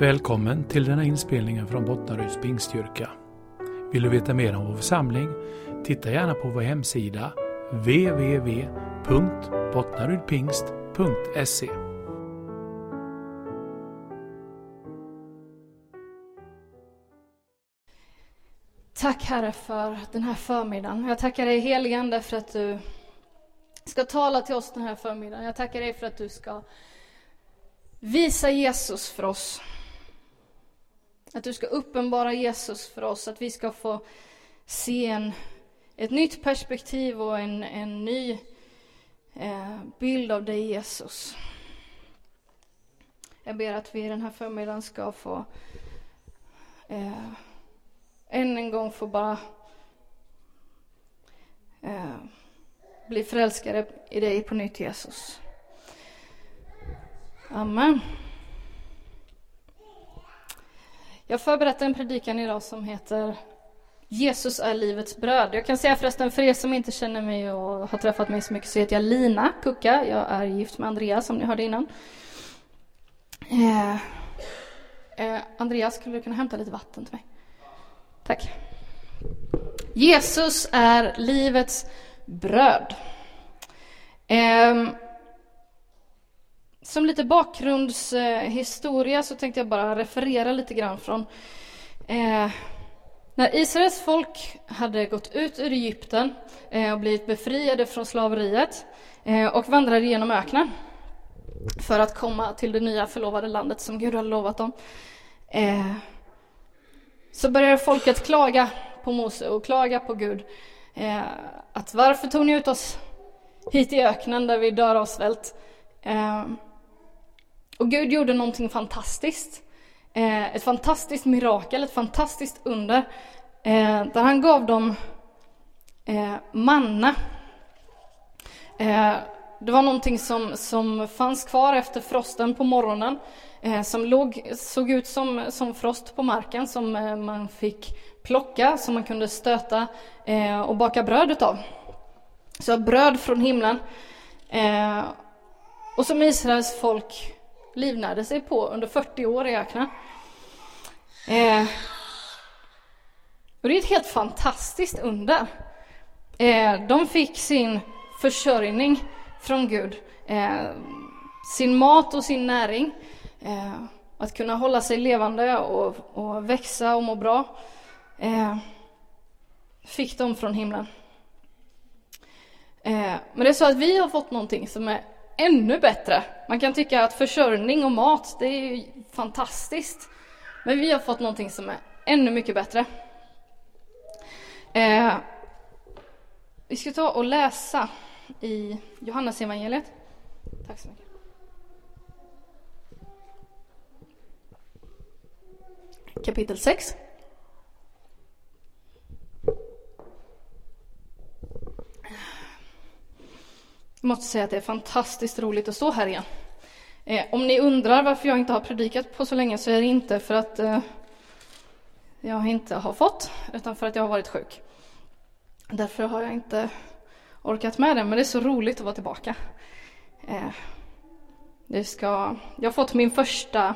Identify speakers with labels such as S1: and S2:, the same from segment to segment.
S1: Välkommen till denna inspelning från Bottnaryds pingstkyrka. Vill du veta mer om vår församling? Titta gärna på vår hemsida www.bottnarydpingst.se
S2: Tack Herre för den här förmiddagen. Jag tackar dig heligande för att du ska tala till oss den här förmiddagen. Jag tackar dig för att du ska visa Jesus för oss. Att du ska uppenbara Jesus för oss, att vi ska få se en, ett nytt perspektiv och en, en ny eh, bild av dig Jesus. Jag ber att vi den här förmiddagen ska få eh, än en gång få bara eh, bli förälskade i dig på nytt Jesus. Amen. Jag förberättar förberett en predikan idag som heter Jesus är livets bröd. Jag kan säga förresten för er som inte känner mig och har träffat mig så mycket så heter jag Lina Kucka. Jag är gift med Andreas som ni hörde innan. Eh, eh, Andreas, skulle du kunna hämta lite vatten till mig? Tack. Jesus är livets bröd. Eh, som lite bakgrundshistoria så tänkte jag bara referera lite grann från eh, när Israels folk hade gått ut ur Egypten eh, och blivit befriade från slaveriet eh, och vandrade genom öknen för att komma till det nya förlovade landet som Gud hade lovat dem. Eh, så började folket klaga på Mose och klaga på Gud. Eh, att varför tog ni ut oss hit i öknen där vi dör av svält? Eh, och Gud gjorde någonting fantastiskt. Eh, ett fantastiskt mirakel, ett fantastiskt under. Eh, där han gav dem eh, manna. Eh, det var någonting som, som fanns kvar efter frosten på morgonen. Eh, som låg, såg ut som, som frost på marken som eh, man fick plocka, som man kunde stöta eh, och baka bröd utav. Så bröd från himlen. Eh, och som Israels folk livnärde sig på under 40 år i öknen. Eh, och det är ett helt fantastiskt under. Eh, de fick sin försörjning från Gud. Eh, sin mat och sin näring. Eh, att kunna hålla sig levande och, och växa och må bra. Eh, fick de från himlen. Eh, men det är så att vi har fått någonting som är ännu bättre. Man kan tycka att försörjning och mat, det är ju fantastiskt. Men vi har fått någonting som är ännu mycket bättre. Eh, vi ska ta och läsa i Johannes evangeliet. Tack så mycket. Kapitel 6. Måste säga att det är fantastiskt roligt att stå här igen. Eh, om ni undrar varför jag inte har predikat på så länge så är det inte för att eh, jag inte har fått, utan för att jag har varit sjuk. Därför har jag inte orkat med det, men det är så roligt att vara tillbaka. Eh, det ska, jag har fått min första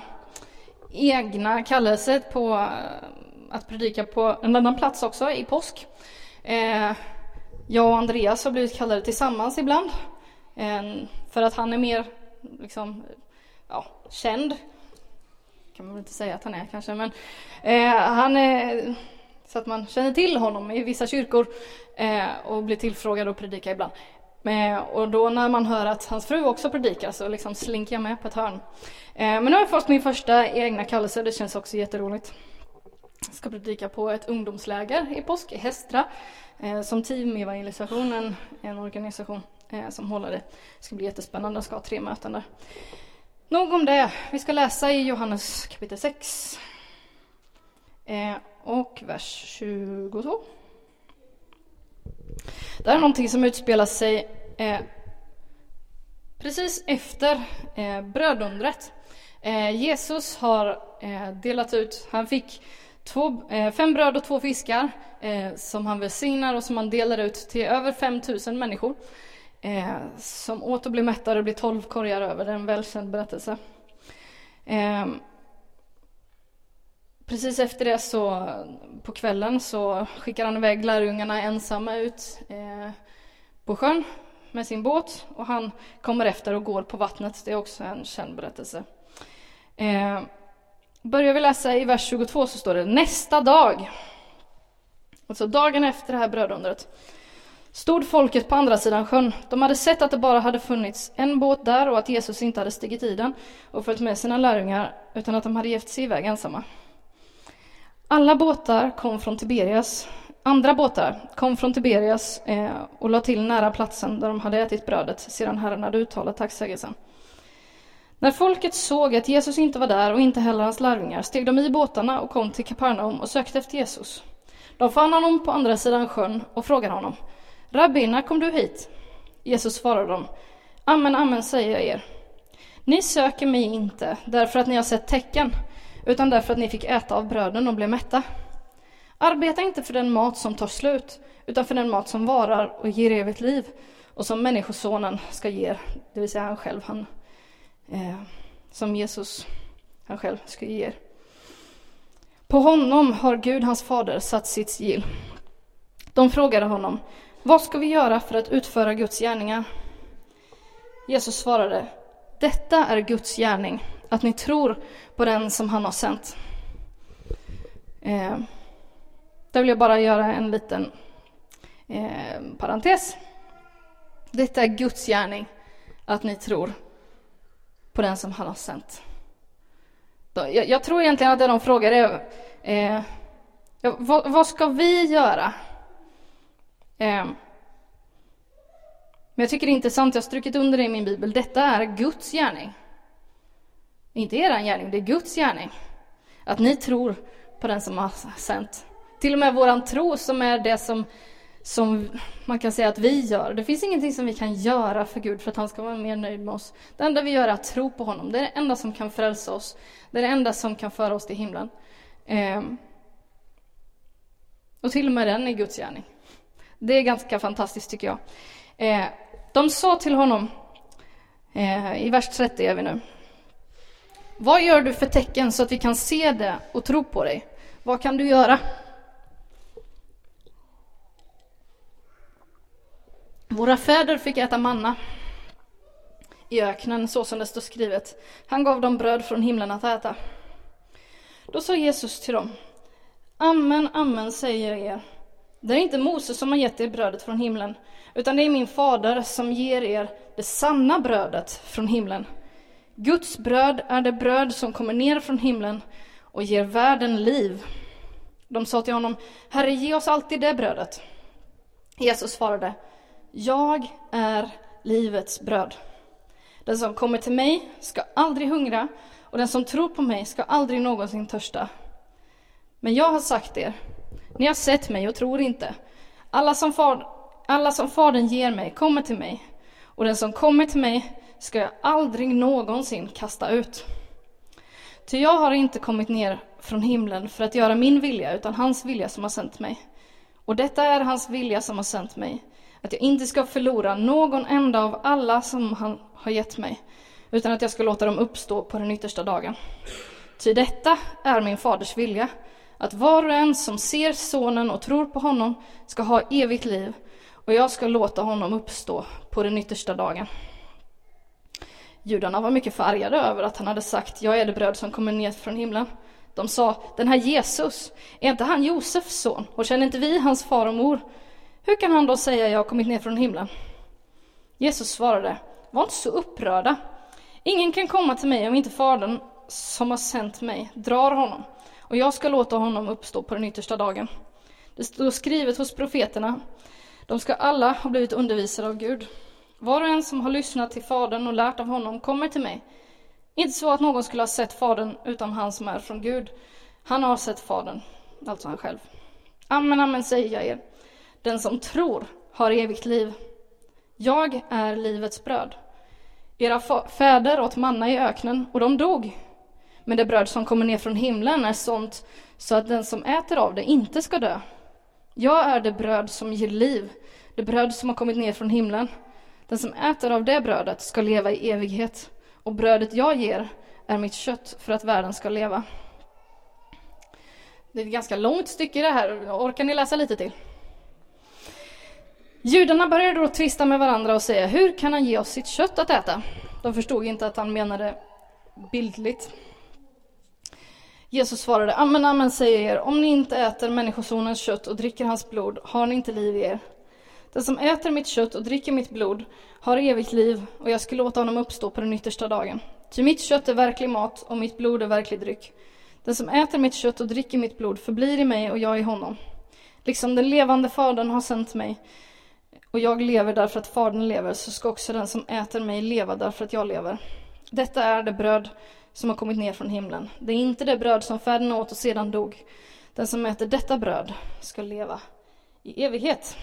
S2: egna kallelse på eh, att predika på en annan plats också, i påsk. Eh, jag och Andreas har blivit kallade tillsammans ibland. Ehm, för att han är mer liksom, ja, känd. kan man väl inte säga att han är kanske, men eh, han är så att man känner till honom i vissa kyrkor eh, och blir tillfrågad att predika ibland. Eh, och då när man hör att hans fru också predikar så liksom slinker jag med på ett hörn. Eh, men nu har jag fått min första egna kallelse, det känns också jätteroligt. Jag ska predika på ett ungdomsläger i påsk i Hästra eh, som teamevangelisation, en, en organisation eh, som håller det. Det ska bli jättespännande, jag ska ha tre möten där. Nog om det. Vi ska läsa i Johannes kapitel 6 eh, och vers 22. Det här är någonting som utspelar sig eh, precis efter eh, brödundret. Eh, Jesus har eh, delat ut, han fick två, eh, fem bröd och två fiskar eh, som han välsignar och som han delar ut till över 5000 människor. Eh, som åt och blev mättade och blev tolv korgar över. Det är en välkänd berättelse. Eh, precis efter det så på kvällen så skickar han iväg lärjungarna ensamma ut eh, på sjön med sin båt och han kommer efter och går på vattnet. Det är också en känd berättelse. Eh, börjar vi läsa i vers 22 så står det nästa dag, alltså dagen efter det här brödundret, stod folket på andra sidan sjön. De hade sett att det bara hade funnits en båt där och att Jesus inte hade stigit i den och följt med sina lärjungar utan att de hade gett sig iväg ensamma. Alla båtar kom från Tiberias. Andra båtar kom från Tiberias eh, och la till nära platsen där de hade ätit brödet sedan Herren hade uttalat tacksägelsen. När folket såg att Jesus inte var där och inte heller hans lärjungar steg de i båtarna och kom till Kapernaum och sökte efter Jesus. De fann honom på andra sidan sjön och frågade honom Rabbi, när kom du hit? Jesus svarade dem Amen, amen säger jag er. Ni söker mig inte därför att ni har sett tecken utan därför att ni fick äta av bröden och blev mätta. Arbeta inte för den mat som tar slut, utan för den mat som varar och ger evigt liv och som Människosonen ska ge, er, det vill säga han själv, han, eh, som Jesus han själv ska ge er. På honom har Gud, hans fader, satt sitt sigill. De frågade honom, vad ska vi göra för att utföra Guds gärningar? Jesus svarade, detta är Guds gärning, att ni tror på den som han har sänt. Eh, där vill jag bara göra en liten eh, parentes. Detta är Guds gärning, att ni tror på den som han har sänt. Jag, jag tror egentligen att det de frågar är eh, eh vad, vad, ska vi göra? Ehm, men jag tycker det är intressant, jag har strukit under det i min bibel, detta är Guds gärning. Inte er gärning, det är Guds gärning. Att ni tror på den som har sänt. Till och med våran tro som är det som, som man kan säga att vi gör. Det finns ingenting som vi kan göra för Gud för att han ska vara mer nöjd med oss. Det enda vi gör är att tro på honom. Det är det enda som kan frälsa oss. Det är det enda som kan föra oss till himlen. Eh, och till och med den är Guds gärning. Det är ganska fantastiskt tycker jag. Eh, de sa till honom, eh, i vers 30 är vi nu. Vad gör du för tecken så att vi kan se det och tro på dig? Vad kan du göra? Våra fäder fick äta manna i öknen, så som det står skrivet. Han gav dem bröd från himlen att äta. Då sa Jesus till dem. Amen, amen säger jag er. Det är inte Moses som har gett er brödet från himlen, utan det är min fader som ger er det sanna brödet från himlen. Guds bröd är det bröd som kommer ner från himlen och ger världen liv. De sa till honom, Herre, ge oss alltid det brödet. Jesus svarade, Jag är livets bröd. Den som kommer till mig ska aldrig hungra och den som tror på mig ska aldrig någonsin törsta. Men jag har sagt er, ni har sett mig och tror inte. Alla som, far, alla som Fadern ger mig kommer till mig och den som kommer till mig ska jag aldrig någonsin kasta ut. Ty jag har inte kommit ner från himlen för att göra min vilja, utan hans vilja som har sänt mig. Och detta är hans vilja som har sänt mig, att jag inte ska förlora någon enda av alla som han har gett mig, utan att jag ska låta dem uppstå på den yttersta dagen. Ty detta är min faders vilja, att var och en som ser sonen och tror på honom ska ha evigt liv, och jag ska låta honom uppstå på den yttersta dagen. Judarna var mycket färgade över att han hade sagt, jag är det bröd som kommer ner från himlen. De sa, den här Jesus, är inte han Josefs son? Och känner inte vi hans far och mor? Hur kan han då säga, jag har kommit ner från himlen? Jesus svarade, var inte så upprörda. Ingen kan komma till mig om inte Fadern som har sänt mig drar honom, och jag ska låta honom uppstå på den yttersta dagen. Det står skrivet hos profeterna, de ska alla ha blivit undervisade av Gud. Var och en som har lyssnat till Fadern och lärt av honom kommer till mig. Inte så att någon skulle ha sett Fadern utan han som är från Gud. Han har sett Fadern, alltså han själv. Amen, amen säger jag er. Den som tror har evigt liv. Jag är livets bröd. Era fäder åt manna i öknen och de dog. Men det bröd som kommer ner från himlen är sånt så att den som äter av det inte ska dö. Jag är det bröd som ger liv, det bröd som har kommit ner från himlen. Den som äter av det brödet ska leva i evighet, och brödet jag ger är mitt kött för att världen ska leva. Det är ett ganska långt stycke det här. Orkar ni läsa lite till? Judarna började då tvista med varandra och säga, hur kan han ge oss sitt kött att äta? De förstod inte att han menade bildligt. Jesus svarade, amen, amen säger er, om ni inte äter Människosonens kött och dricker hans blod har ni inte liv i er. Den som äter mitt kött och dricker mitt blod har evigt liv och jag ska låta honom uppstå på den yttersta dagen. Ty mitt kött är verklig mat och mitt blod är verklig dryck. Den som äter mitt kött och dricker mitt blod förblir i mig och jag i honom. Liksom den levande Fadern har sänt mig och jag lever därför att Fadern lever så ska också den som äter mig leva därför att jag lever. Detta är det bröd som har kommit ner från himlen. Det är inte det bröd som fäderna åt och sedan dog. Den som äter detta bröd ska leva i evighet.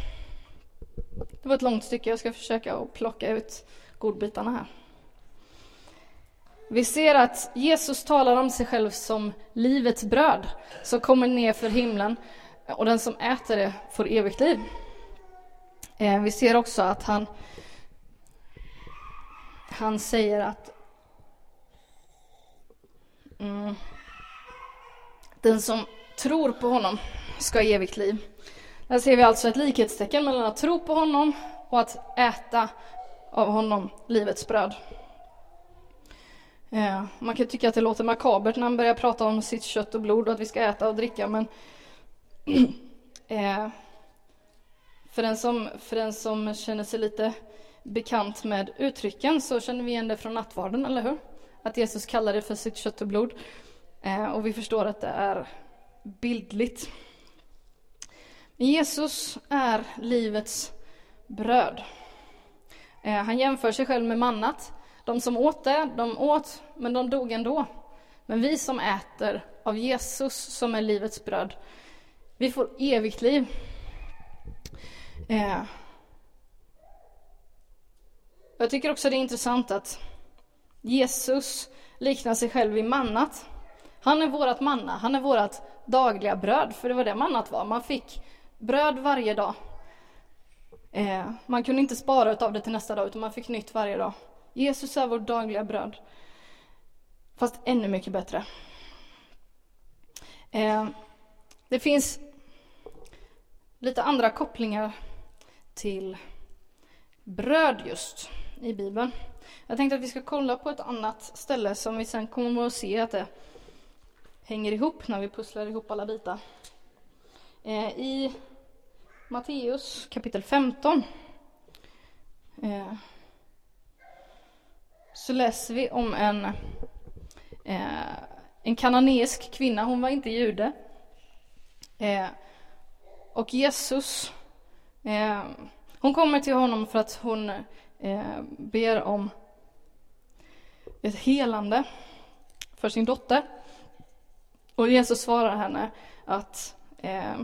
S2: Det var ett långt stycke, jag ska försöka att plocka ut godbitarna här. Vi ser att Jesus talar om sig själv som livets bröd som kommer ner för himlen och den som äter det får evigt liv. Eh, vi ser också att han, han säger att mm, den som tror på honom ska ha evigt liv. Där ser vi alltså ett likhetstecken mellan att tro på honom och att äta av honom livets bröd. Eh, man kan tycka att det låter makabert när han börjar prata om sitt kött och blod och att vi ska äta och dricka men eh, för, den som, för den som känner sig lite bekant med uttrycken så känner vi igen det från nattvarden, eller hur? Att Jesus kallar det för sitt kött och blod. Eh, och vi förstår att det är bildligt. Jesus är livets bröd. Eh, han jämför sig själv med mannat. De som åt det, de åt, men de dog ändå. Men vi som äter av Jesus, som är livets bröd, vi får evigt liv. Eh. Jag tycker också det är intressant att Jesus liknar sig själv vid mannat. Han är vårt manna, han är vårt dagliga bröd, för det var det mannat var. Man fick bröd varje dag. Eh, man kunde inte spara av det till nästa dag, utan man fick nytt varje dag. Jesus är vårt dagliga bröd. Fast ännu mycket bättre. Eh, det finns lite andra kopplingar till bröd just i Bibeln. Jag tänkte att vi ska kolla på ett annat ställe som vi sen kommer att se att det hänger ihop när vi pusslar ihop alla bitar. Eh, I Matteus kapitel 15 eh, så läser vi om en, eh, en kananeisk kvinna, hon var inte jude. Eh, och Jesus, eh, hon kommer till honom för att hon eh, ber om ett helande för sin dotter. Och Jesus svarar henne att eh,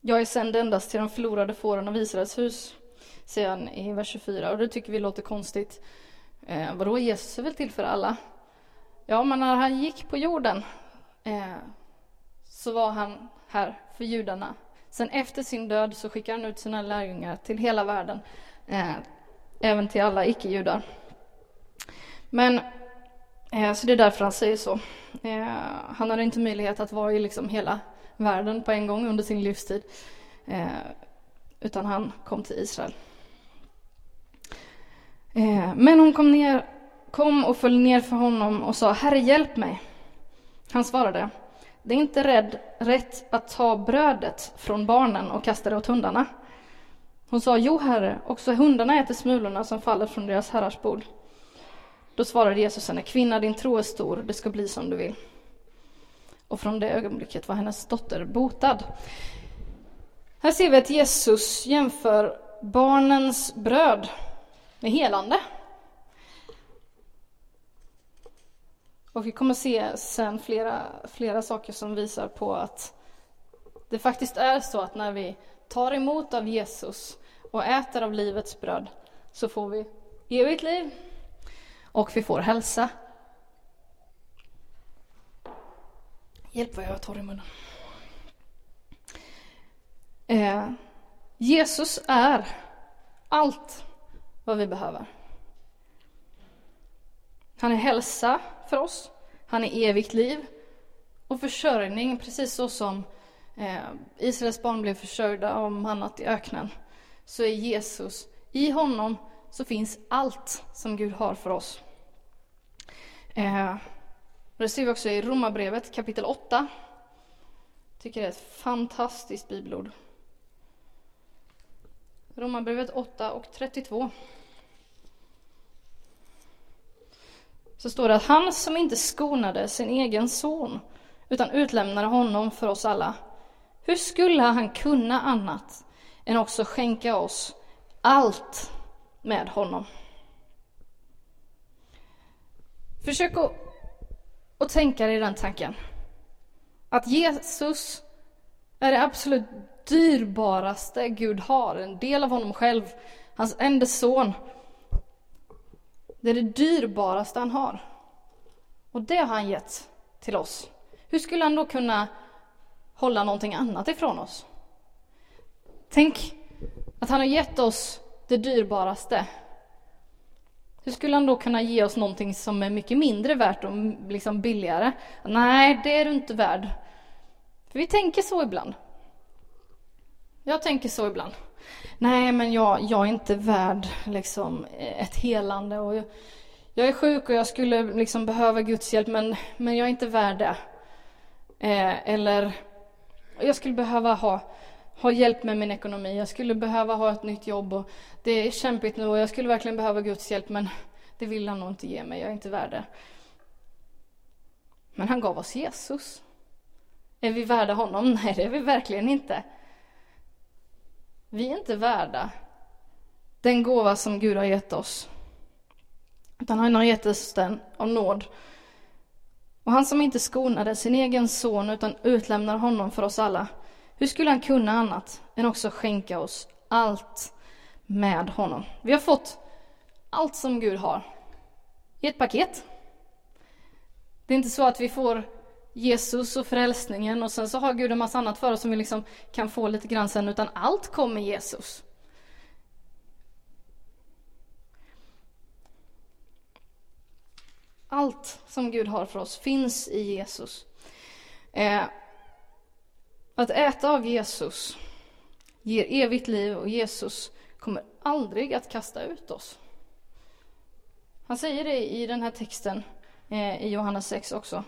S2: jag är sänd endast till de förlorade fåren av Israels hus, säger han i vers 24. Och det tycker vi låter konstigt. Eh, vadå, Jesus är väl till för alla? Ja, men när han gick på jorden eh, så var han här för judarna. Sen efter sin död så skickar han ut sina lärjungar till hela världen, eh, även till alla icke-judar. Men, eh, så det är därför han säger så. Eh, han hade inte möjlighet att vara i liksom hela världen på en gång under sin livstid, eh, utan han kom till Israel. Eh, men hon kom, ner, kom och föll ner för honom och sa, Herre hjälp mig. Han svarade, det är inte rädd, rätt att ta brödet från barnen och kasta det åt hundarna. Hon sa, jo herre, också hundarna äter smulorna som faller från deras herrars bord. Då svarade Jesus henne, kvinna din tro är stor, det ska bli som du vill. Och från det ögonblicket var hennes dotter botad. Här ser vi att Jesus jämför barnens bröd med helande. Och vi kommer se sen flera, flera saker som visar på att det faktiskt är så att när vi tar emot av Jesus och äter av livets bröd så får vi evigt liv och vi får hälsa. Hjälp vad jag har torr i munnen. Eh, Jesus är allt vad vi behöver. Han är hälsa för oss, han är evigt liv och försörjning, precis så som eh, Israels barn blev försörjda av mannat i öknen, så är Jesus, i honom så finns allt som Gud har för oss. Eh, det ser vi också i Romarbrevet kapitel 8. Jag tycker det är ett fantastiskt bibelord. Romarbrevet 8 och 32. Så står det att han som inte skonade sin egen son utan utlämnade honom för oss alla. Hur skulle han kunna annat än också skänka oss allt med honom? Försök att, att tänka dig den tanken. Att Jesus är det absolut dyrbaraste Gud har, en del av honom själv, hans enda son. Det är det dyrbaraste han har. Och det har han gett till oss. Hur skulle han då kunna hålla någonting annat ifrån oss? Tänk att han har gett oss det dyrbaraste. Hur skulle han då kunna ge oss någonting som är mycket mindre värt och mm, liksom billigare? Nej, det är du inte värd. För vi tänker så ibland. Jag tänker så ibland. Nej, men jag, jag är inte värd liksom, ett helande. Och jag, jag är sjuk och jag skulle liksom behöva Guds hjälp, men, men jag är inte värd det. Eh, eller, jag skulle behöva ha, ha hjälp med min ekonomi. Jag skulle behöva ha ett nytt jobb. Och det är kämpigt nu och jag skulle verkligen behöva Guds hjälp, men det vill han nog inte ge mig. Jag är inte värd det. Men han gav oss Jesus. Är vi värda honom? Nej, det är vi verkligen inte. Vi är inte värda den gåva som Gud har gett oss. Utan han har gett oss den av nåd. Och han som inte skonade sin egen son utan utlämnar honom för oss alla. Hur skulle han kunna annat än också skänka oss allt med honom? Vi har fått allt som Gud har i ett paket. Det är inte så att vi får Jesus och frälsningen och sen så har Gud en massa annat för oss som vi liksom kan få lite grann sen, utan allt kommer Jesus. Allt som Gud har för oss finns i Jesus. Eh, att äta av Jesus ger evigt liv och Jesus kommer aldrig att kasta ut oss. Han säger det i den här texten eh, i Johannes 6 också.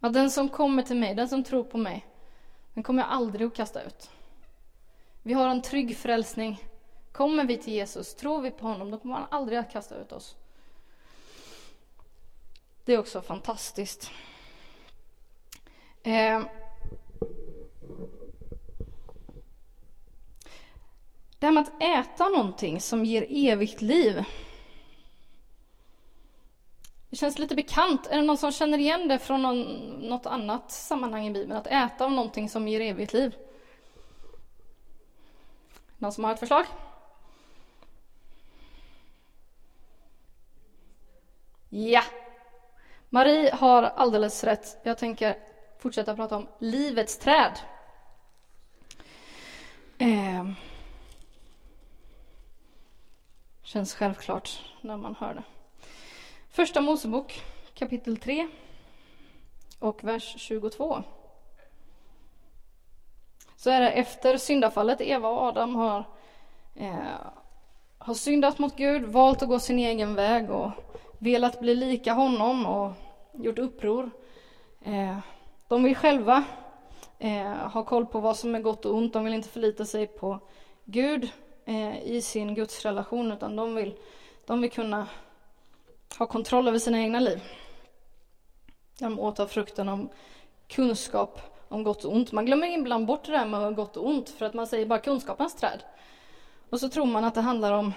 S2: Att den som kommer till mig, den som tror på mig, den kommer jag aldrig att kasta ut. Vi har en trygg frälsning. Kommer vi till Jesus, tror vi på honom, då kommer han aldrig att kasta ut oss. Det är också fantastiskt. Eh. Det här med att äta någonting som ger evigt liv det känns lite bekant. Är det någon som känner igen det från någon, något annat sammanhang i Bibeln? Att äta av någonting som ger evigt liv? Någon som har ett förslag? Ja! Marie har alldeles rätt. Jag tänker fortsätta prata om livets träd. Eh. Känns självklart när man hör det. Första Mosebok kapitel 3 och vers 22. Så är det efter syndafallet, Eva och Adam har, eh, har syndat mot Gud, valt att gå sin egen väg och velat bli lika honom och gjort uppror. Eh, de vill själva eh, ha koll på vad som är gott och ont, de vill inte förlita sig på Gud eh, i sin gudsrelation utan de vill, de vill kunna ha kontroll över sina egna liv. De åt av frukten om kunskap om gott och ont. Man glömmer ibland bort det där med gott och ont för att man säger bara kunskapens träd. Och så tror man att det handlar om,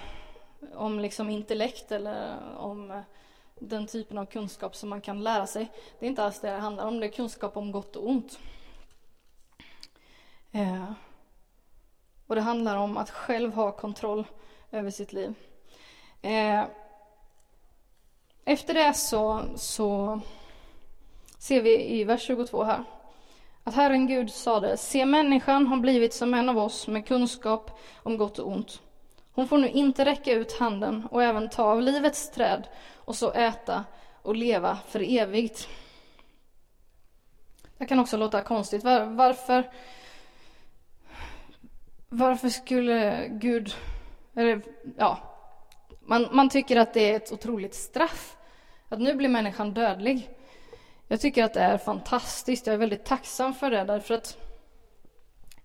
S2: om liksom intellekt eller om eh, den typen av kunskap som man kan lära sig. Det är inte alls det det handlar om, det är kunskap om gott och ont. Eh, och det handlar om att själv ha kontroll över sitt liv. Eh, efter det så, så ser vi i vers 22 här att Herren Gud sade, se människan har blivit som en av oss med kunskap om gott och ont. Hon får nu inte räcka ut handen och även ta av livets träd och så äta och leva för evigt. Det kan också låta konstigt. Var, varför, varför skulle Gud... Eller, ja, man, man tycker att det är ett otroligt straff. Att nu blir människan dödlig. Jag tycker att det är fantastiskt. Jag är väldigt tacksam för det därför att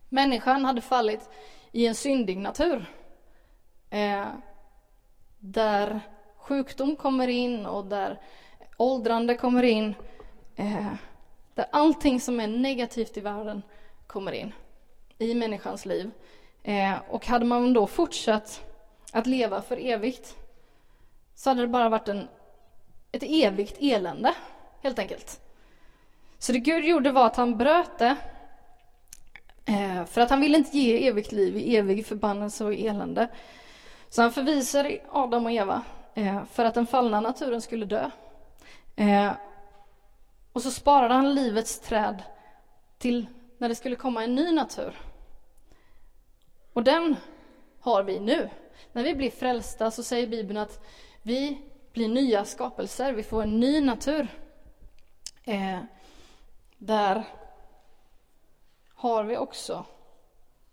S2: människan hade fallit i en syndig natur. Eh, där sjukdom kommer in och där åldrande kommer in. Eh, där allting som är negativt i världen kommer in i människans liv. Eh, och hade man då fortsatt att leva för evigt så hade det bara varit en, ett evigt elände, helt enkelt. Så det Gud gjorde var att han bröt det eh, för att han ville inte ge evigt liv i evig förbannelse och elände. Så han förvisade Adam och Eva eh, för att den fallna naturen skulle dö. Eh, och så sparade han livets träd till när det skulle komma en ny natur. Och den har vi nu. När vi blir frälsta så säger Bibeln att vi blir nya skapelser, vi får en ny natur. Eh, där har vi också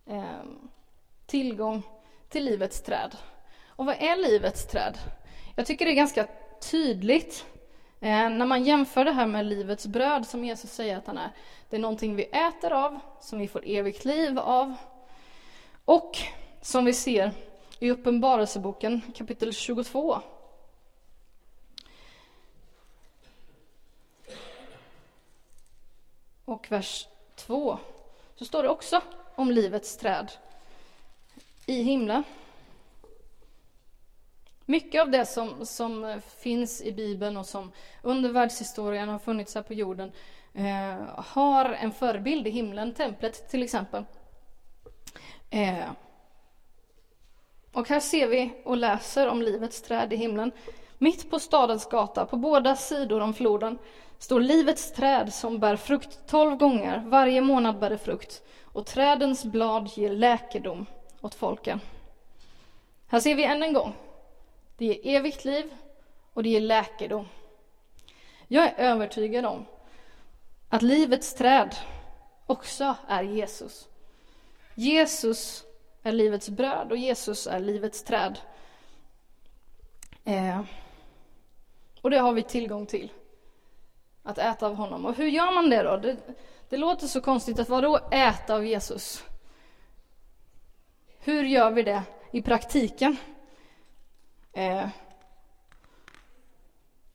S2: eh, tillgång till livets träd. Och vad är livets träd? Jag tycker det är ganska tydligt eh, när man jämför det här med livets bröd som Jesus säger att han är. Det är någonting vi äter av, som vi får evigt liv av. Och som vi ser i Uppenbarelseboken kapitel 22. Och vers 2 så står det också om livets träd i himlen. Mycket av det som, som finns i Bibeln och som under världshistorien har funnits här på jorden eh, har en förebild i himlen, templet till exempel. Eh, och här ser vi och läser om livets träd i himlen. Mitt på stadens gata, på båda sidor om floden, står livets träd som bär frukt tolv gånger. Varje månad bär det frukt. Och trädens blad ger läkedom åt folken. Här ser vi än en gång. Det ger evigt liv och det ger läkedom. Jag är övertygad om att livets träd också är Jesus. Jesus är livets bröd och Jesus är livets träd. Eh, och det har vi tillgång till. Att äta av honom. Och hur gör man det då? Det, det låter så konstigt att vadå äta av Jesus? Hur gör vi det i praktiken? Eh,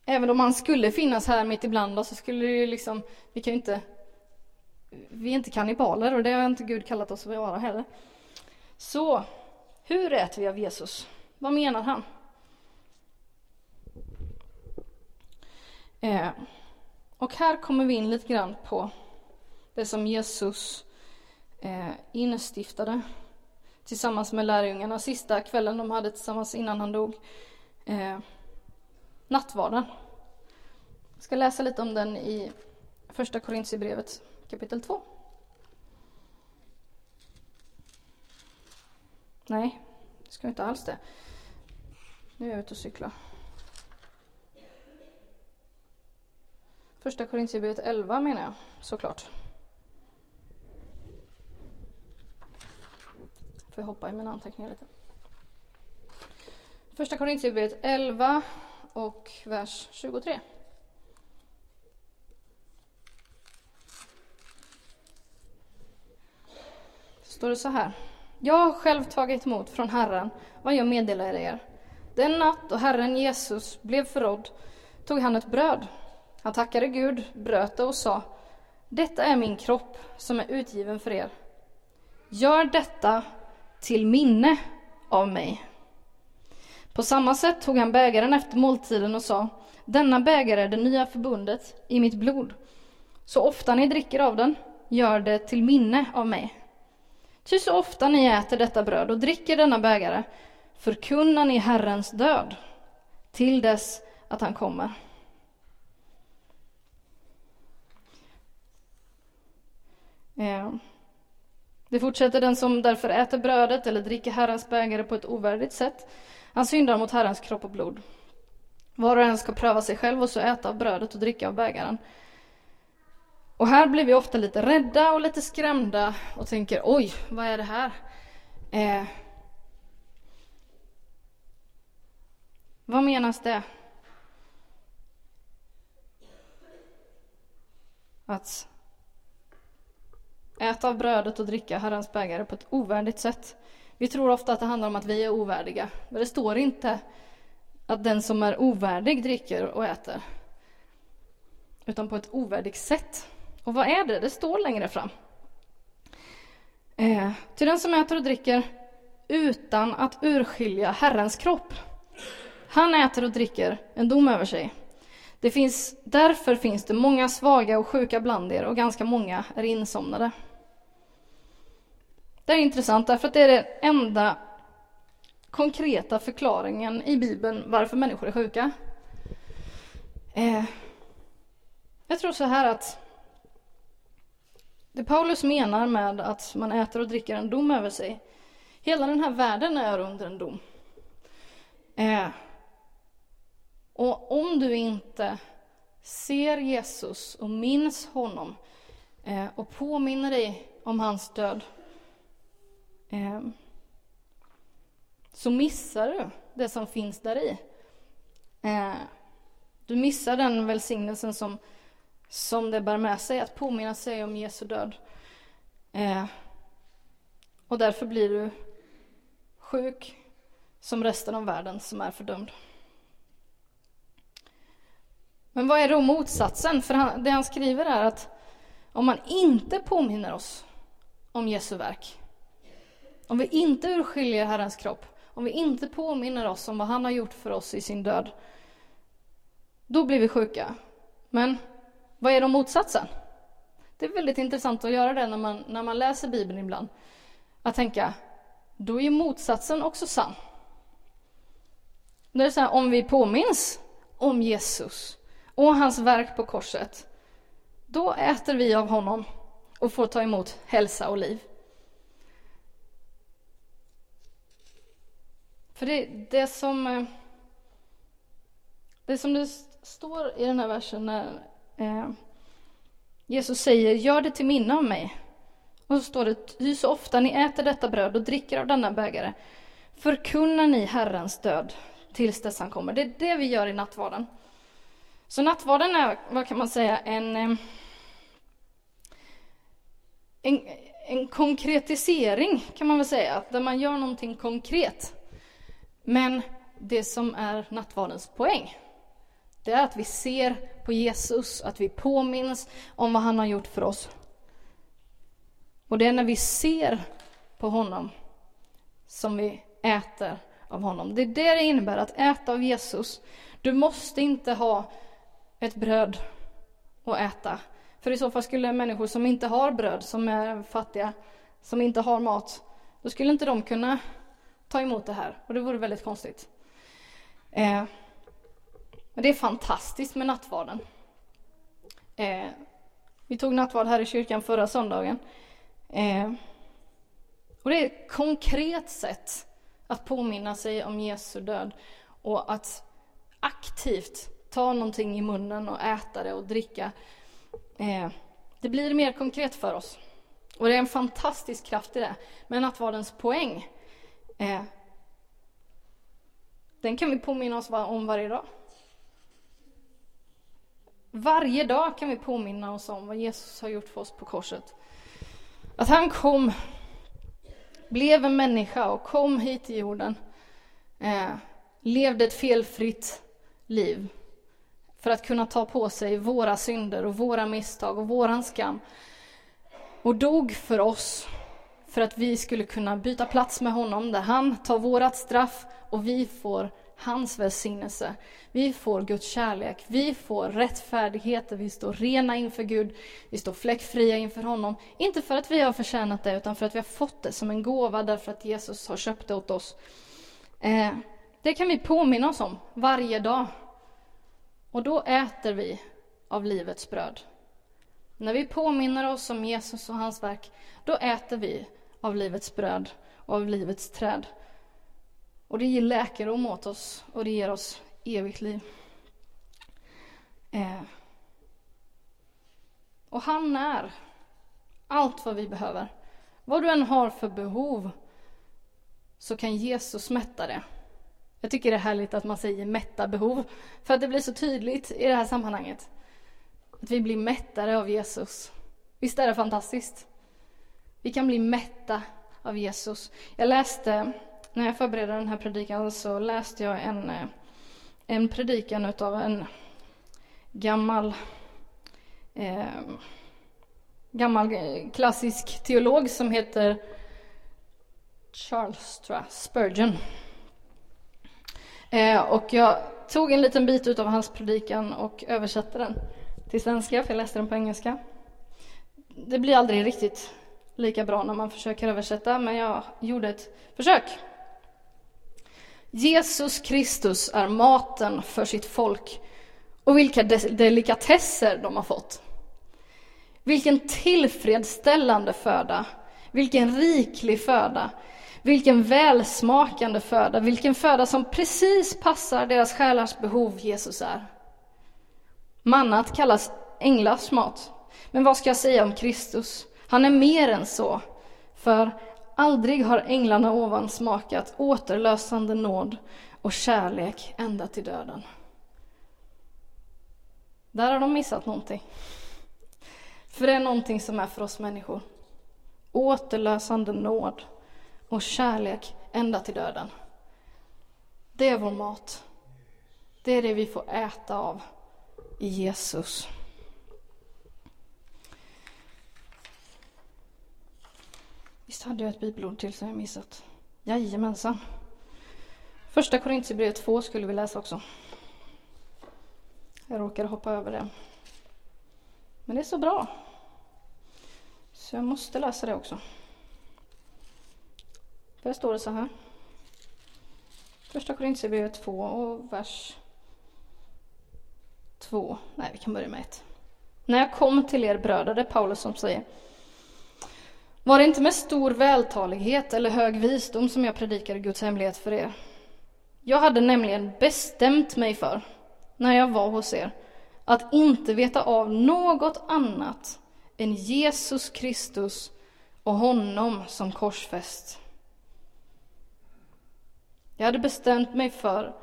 S2: även om han skulle finnas här mitt ibland oss så skulle det ju liksom, vi kan ju inte, vi är inte kannibaler och det har inte Gud kallat oss att vara heller. Så, hur äter vi av Jesus? Vad menar han? Eh, och här kommer vi in lite grann på det som Jesus eh, instiftade tillsammans med lärjungarna sista kvällen de hade tillsammans innan han dog. Eh, nattvarden. Jag ska läsa lite om den i första Korintierbrevet kapitel 2. Nej, det ska inte alls det. Nu är jag ute och cyklar. Första Korintierbrevet 11 menar jag, såklart. Får jag hoppa i mina anteckningar lite. Första Korintierbrevet 11 och vers 23. Står det så här. Jag har själv tagit emot från Herren vad jag meddelar er. Den natt då Herren Jesus blev förrådd tog han ett bröd. Han tackade Gud, bröt det och sa Detta är min kropp som är utgiven för er. Gör detta till minne av mig. På samma sätt tog han bägaren efter måltiden och sa Denna bägare är det nya förbundet i mitt blod. Så ofta ni dricker av den, gör det till minne av mig. Ty så ofta ni äter detta bröd och dricker denna bägare förkunnar ni Herrens död till dess att han kommer. Ja. det fortsätter den som därför äter brödet eller dricker Herrens bägare på ett ovärdigt sätt. Han syndar mot Herrens kropp och blod. Var och en ska pröva sig själv och så äta av brödet och dricka av bägaren. Och här blir vi ofta lite rädda och lite skrämda och tänker oj, vad är det här? Eh, vad menas det? Att äta av brödet och dricka Herrens bägare på ett ovärdigt sätt. Vi tror ofta att det handlar om att vi är ovärdiga, men det står inte att den som är ovärdig dricker och äter, utan på ett ovärdigt sätt. Och vad är det? Det står längre fram. Eh, till den som äter och dricker utan att urskilja Herrens kropp. Han äter och dricker en dom över sig. Det finns, därför finns det många svaga och sjuka bland er och ganska många är insomnade. Det är intressant därför att det är den enda konkreta förklaringen i Bibeln varför människor är sjuka. Eh, jag tror så här att det Paulus menar med att man äter och dricker en dom över sig, hela den här världen är under en dom. Eh, och om du inte ser Jesus och minns honom eh, och påminner dig om hans död eh, så missar du det som finns där i. Eh, du missar den välsignelsen som, som det bär med sig, att påminna sig om Jesu död. Eh, och därför blir du sjuk som resten av världen som är fördömd. Men vad är då motsatsen? För han, det han skriver är att om man inte påminner oss om Jesu verk, om vi inte urskiljer Herrens kropp, om vi inte påminner oss om vad han har gjort för oss i sin död, då blir vi sjuka. Men vad är då motsatsen? Det är väldigt intressant att göra det när man, när man läser Bibeln ibland. Att tänka, då är motsatsen också sann. Det är så här, om vi påminns om Jesus och hans verk på korset, då äter vi av honom och får ta emot hälsa och liv. För det, det som eh, det som det står i den här versen när eh, Jesus säger gör det till minne av mig. Och så står det, ty så ofta ni äter detta bröd och dricker av denna bägare förkunnar ni Herrens död tills dess han kommer. Det är det vi gör i nattvarden. Så nattvarden är, vad kan man säga, en, eh, en, en konkretisering kan man väl säga, där man gör någonting konkret. Men det som är nattvardens poäng, det är att vi ser på Jesus, att vi påminns om vad han har gjort för oss. Och det är när vi ser på honom som vi äter av honom. Det är det det innebär att äta av Jesus. Du måste inte ha ett bröd att äta. För i så fall skulle människor som inte har bröd, som är fattiga, som inte har mat, då skulle inte de kunna ta emot det här. Och det vore väldigt konstigt. Eh, men det är fantastiskt med nattvarden. Eh, vi tog nattvard här i kyrkan förra söndagen. Eh, och det är ett konkret sätt att påminna sig om Jesu död och att aktivt ta någonting i munnen och äta det och dricka. Eh, det blir mer konkret för oss. Och det är en fantastisk kraft i det. Men nattvardens poäng, eh, den kan vi påminna oss om varje dag. Varje dag kan vi påminna oss om vad Jesus har gjort för oss på korset. Att han kom, blev en människa och kom hit till jorden. Eh, levde ett felfritt liv för att kunna ta på sig våra synder och våra misstag och våran skam. Och dog för oss för att vi skulle kunna byta plats med honom där han tar vårat straff och vi får hans välsignelse. Vi får Guds kärlek, vi får rättfärdighet, vi står rena inför Gud, vi står fläckfria inför honom. Inte för att vi har förtjänat det, utan för att vi har fått det som en gåva därför att Jesus har köpt det åt oss. Eh, det kan vi påminna oss om varje dag. Och då äter vi av livets bröd. När vi påminner oss om Jesus och hans verk, då äter vi av livets bröd och av livets träd. Och det ger läkedom åt oss och det ger oss evigt liv. Eh. Och han är allt vad vi behöver. Vad du än har för behov så kan Jesus mätta det. Jag tycker det är härligt att man säger mätta behov, för att det blir så tydligt i det här sammanhanget. Att vi blir mättade av Jesus. Visst är det fantastiskt? Vi kan bli mätta av Jesus. Jag läste, när jag förberedde den här predikan, så läste jag en, eh, en predikan utav en gammal eh, gammal eh, klassisk teolog som heter Charles Spurgeon. Eh, och jag tog en liten bit av hans predikan och översatte den till svenska, för jag läste den på engelska. Det blir aldrig riktigt lika bra när man försöker översätta, men jag gjorde ett försök. Jesus Kristus är maten för sitt folk och vilka delikatesser de har fått. Vilken tillfredsställande föda, vilken riklig föda, vilken välsmakande föda, vilken föda som precis passar deras själars behov Jesus är. Mannat kallas änglars mat. Men vad ska jag säga om Kristus? Han är mer än så. För aldrig har änglarna ovan smakat återlösande nåd och kärlek ända till döden. Där har de missat någonting. För det är någonting som är för oss människor. Återlösande nåd och kärlek ända till döden. Det är vår mat. Det är det vi får äta av i Jesus. Visst hade jag ett bibelord till som jag missat? Jajamensan. Första Korintierbrevet 2 skulle vi läsa också. Jag råkade hoppa över det. Men det är så bra. Så jag måste läsa det också. Där står det så här. Första Korintierbrevet 2 och vers 2. Nej, vi kan börja med 1. När jag kom till er bröder, det är Paulus som säger. Var det inte med stor vältalighet eller hög visdom som jag predikade Guds hemlighet för er? Jag hade nämligen bestämt mig för, när jag var hos er, att inte veta av något annat än Jesus Kristus och honom som korsfäst. Jag hade bestämt mig för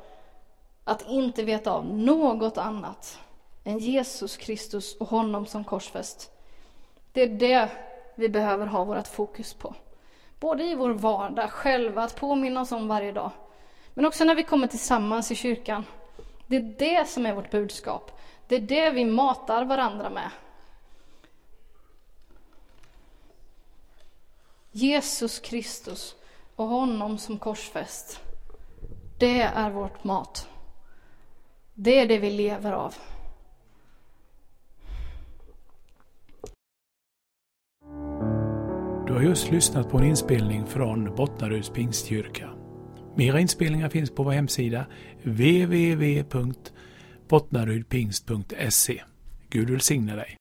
S2: att inte veta av något annat än Jesus Kristus och honom som korsfäst. Det är det vi behöver ha vårt fokus på. Både i vår vardag, själva, att påminna oss om varje dag. Men också när vi kommer tillsammans i kyrkan. Det är det som är vårt budskap. Det är det vi matar varandra med. Jesus Kristus och honom som korsfäst. Det är vårt mat. Det är det vi lever av.
S1: har just lyssnat på en inspelning från Bottnaryds pingstkyrka. Mera inspelningar finns på vår hemsida www.bottnarydpingst.se. Gud välsigne dig.